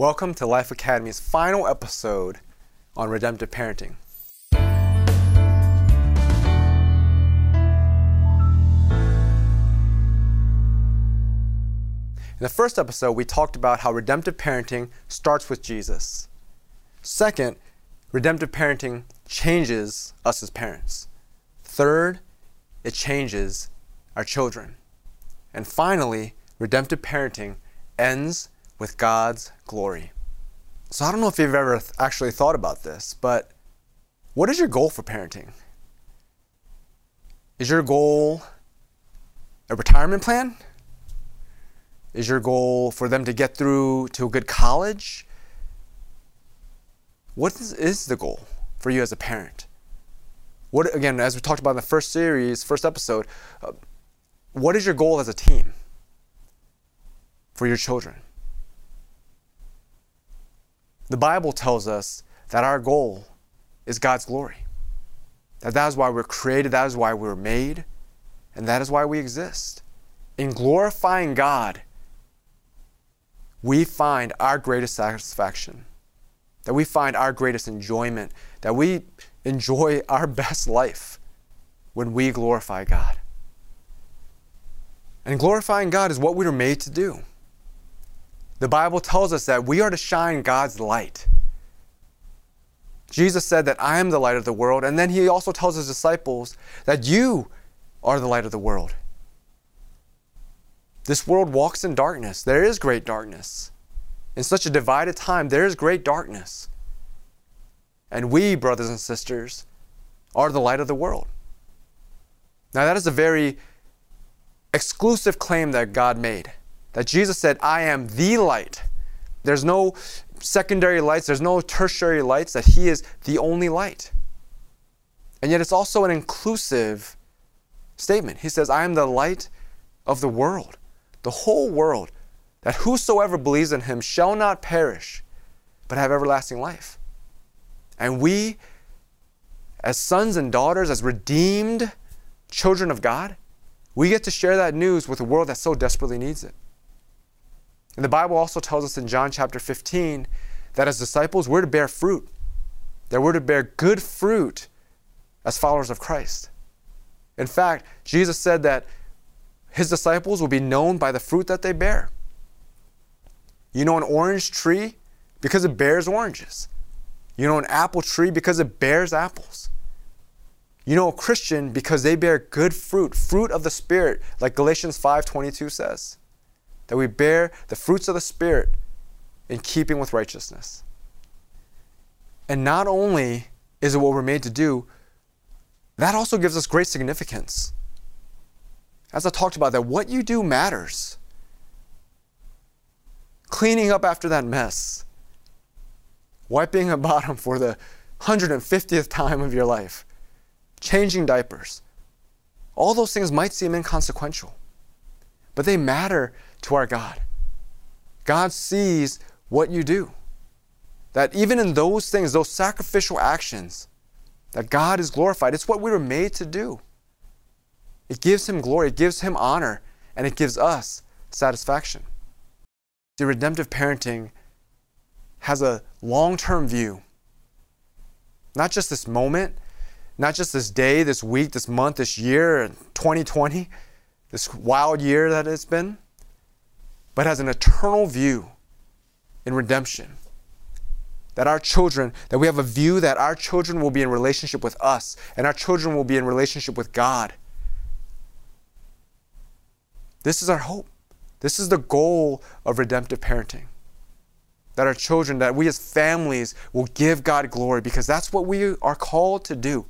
Welcome to Life Academy's final episode on redemptive parenting. In the first episode, we talked about how redemptive parenting starts with Jesus. Second, redemptive parenting changes us as parents. Third, it changes our children. And finally, redemptive parenting ends with God's glory. So I don't know if you've ever th- actually thought about this, but what is your goal for parenting? Is your goal a retirement plan? Is your goal for them to get through to a good college? What is, is the goal for you as a parent? What again, as we talked about in the first series, first episode, uh, what is your goal as a team for your children? The Bible tells us that our goal is God's glory. That that is why we're created, that is why we're made, and that is why we exist. In glorifying God, we find our greatest satisfaction, that we find our greatest enjoyment, that we enjoy our best life when we glorify God. And glorifying God is what we were made to do. The Bible tells us that we are to shine God's light. Jesus said that I am the light of the world, and then he also tells his disciples that you are the light of the world. This world walks in darkness. There is great darkness. In such a divided time, there is great darkness. And we, brothers and sisters, are the light of the world. Now, that is a very exclusive claim that God made. That Jesus said, I am the light. There's no secondary lights, there's no tertiary lights, that He is the only light. And yet, it's also an inclusive statement. He says, I am the light of the world the whole world, that whosoever believes in him shall not perish, but have everlasting life. And we, as sons and daughters, as redeemed children of God, we get to share that news with a world that so desperately needs it. And the Bible also tells us in John chapter 15 that as disciples, we're to bear fruit, that we're to bear good fruit as followers of Christ. In fact, Jesus said that his disciples will be known by the fruit that they bear. You know an orange tree because it bears oranges. You know an apple tree because it bears apples. You know a Christian because they bear good fruit, fruit of the Spirit, like Galatians 5:22 says. That we bear the fruits of the Spirit in keeping with righteousness. And not only is it what we're made to do, that also gives us great significance as I talked about, that what you do matters. Cleaning up after that mess, wiping a bottom for the 150th time of your life, changing diapers. All those things might seem inconsequential, but they matter to our God. God sees what you do. That even in those things, those sacrificial actions, that God is glorified. It's what we were made to do. It gives him glory, it gives him honor, and it gives us satisfaction. The redemptive parenting has a long term view. Not just this moment, not just this day, this week, this month, this year, 2020, this wild year that it's been, but has an eternal view in redemption. That our children, that we have a view that our children will be in relationship with us and our children will be in relationship with God this is our hope. This is the goal of redemptive parenting. That our children, that we as families will give God glory because that's what we are called to do.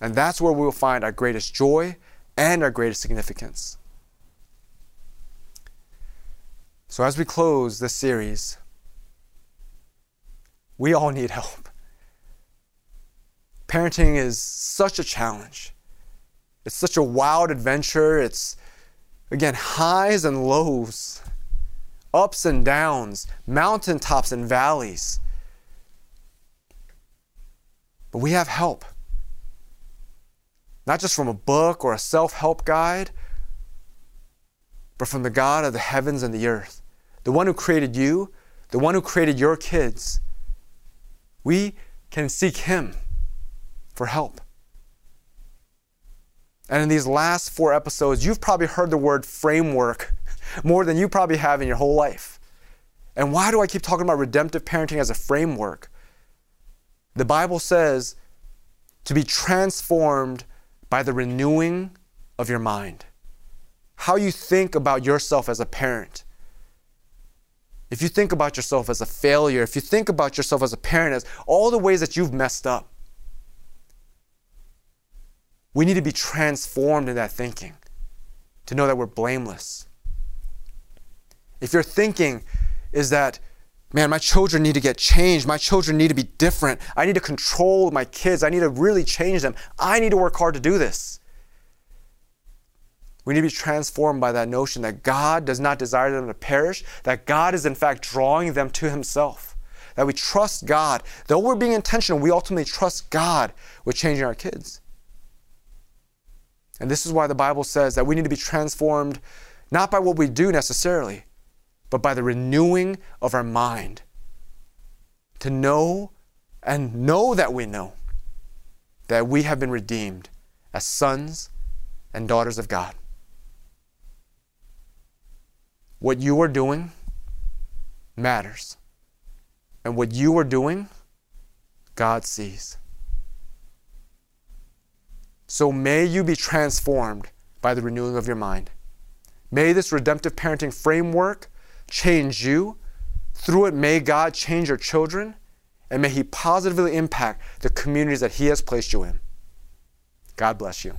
And that's where we will find our greatest joy and our greatest significance. So, as we close this series, we all need help. Parenting is such a challenge. It's such a wild adventure. It's, again, highs and lows, ups and downs, mountaintops and valleys. But we have help. Not just from a book or a self help guide, but from the God of the heavens and the earth, the one who created you, the one who created your kids, we can seek Him for help. And in these last four episodes, you've probably heard the word framework more than you probably have in your whole life. And why do I keep talking about redemptive parenting as a framework? The Bible says to be transformed by the renewing of your mind. How you think about yourself as a parent. If you think about yourself as a failure, if you think about yourself as a parent as all the ways that you've messed up, we need to be transformed in that thinking to know that we're blameless. If your thinking is that, man, my children need to get changed, my children need to be different, I need to control my kids, I need to really change them, I need to work hard to do this. We need to be transformed by that notion that God does not desire them to perish, that God is in fact drawing them to Himself. That we trust God. Though we're being intentional, we ultimately trust God with changing our kids. And this is why the Bible says that we need to be transformed not by what we do necessarily, but by the renewing of our mind. To know and know that we know that we have been redeemed as sons and daughters of God. What you are doing matters. And what you are doing, God sees. So may you be transformed by the renewing of your mind. May this redemptive parenting framework change you. Through it, may God change your children, and may He positively impact the communities that He has placed you in. God bless you.